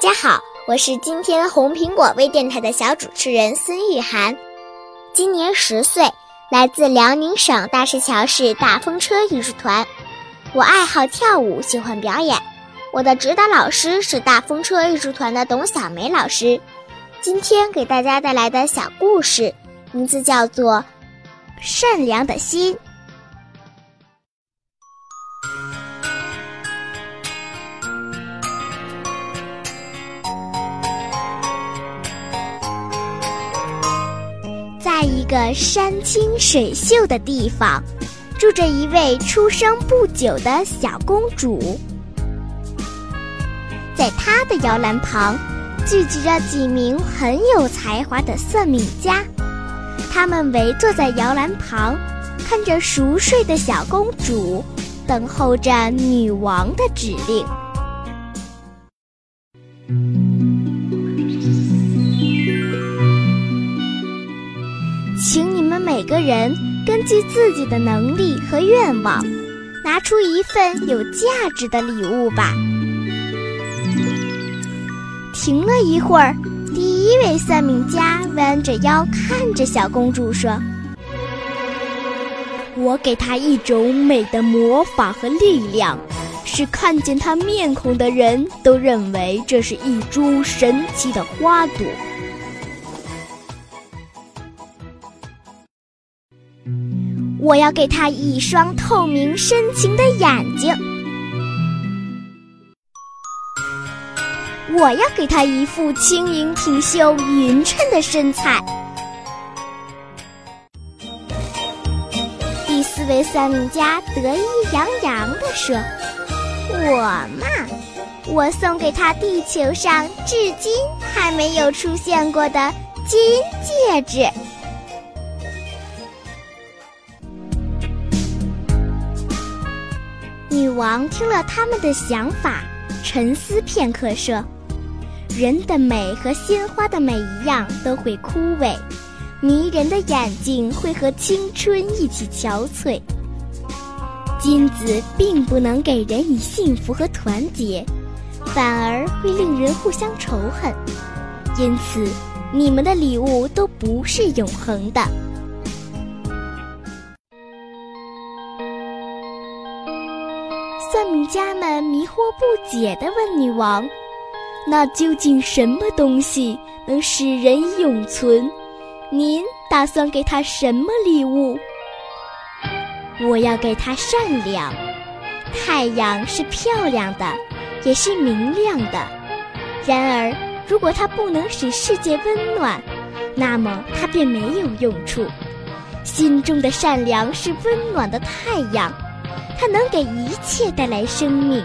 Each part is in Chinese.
大家好，我是今天红苹果微电台的小主持人孙玉涵，今年十岁，来自辽宁省大石桥市大风车艺术团。我爱好跳舞，喜欢表演。我的指导老师是大风车艺术团的董小梅老师。今天给大家带来的小故事，名字叫做《善良的心》。一个山清水秀的地方，住着一位出生不久的小公主。在她的摇篮旁，聚集着几名很有才华的算命家，他们围坐在摇篮旁，看着熟睡的小公主，等候着女王的指令。请你们每个人根据自己的能力和愿望，拿出一份有价值的礼物吧。停了一会儿，第一位算命家弯着腰看着小公主说：“我给她一种美的魔法和力量，使看见她面孔的人都认为这是一株神奇的花朵。”我要给他一双透明深情的眼睛，我要给他一副轻盈挺秀、匀称的身材。第四位算命家得意洋洋地说：“我嘛，我送给他地球上至今还没有出现过的金戒指。”王听了他们的想法，沉思片刻，说：“人的美和鲜花的美一样，都会枯萎；迷人的眼睛会和青春一起憔悴。金子并不能给人以幸福和团结，反而会令人互相仇恨。因此，你们的礼物都不是永恒的。”算命家们迷惑不解地问女王：“那究竟什么东西能使人永存？您打算给他什么礼物？”“我要给他善良。太阳是漂亮的，也是明亮的。然而，如果它不能使世界温暖，那么它便没有用处。心中的善良是温暖的太阳。”它能给一切带来生命，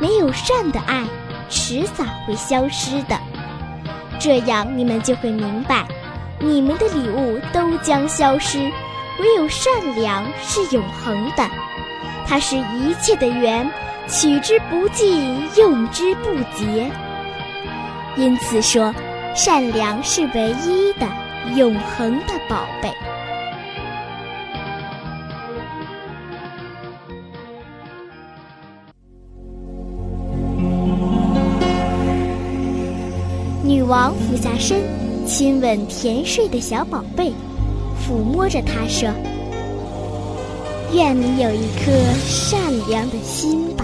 没有善的爱，迟早会消失的。这样你们就会明白，你们的礼物都将消失，唯有善良是永恒的。它是一切的源，取之不尽，用之不竭。因此说，善良是唯一的、永恒的宝贝。王俯下身，亲吻甜睡的小宝贝，抚摸着他说：“愿你有一颗善良的心吧。”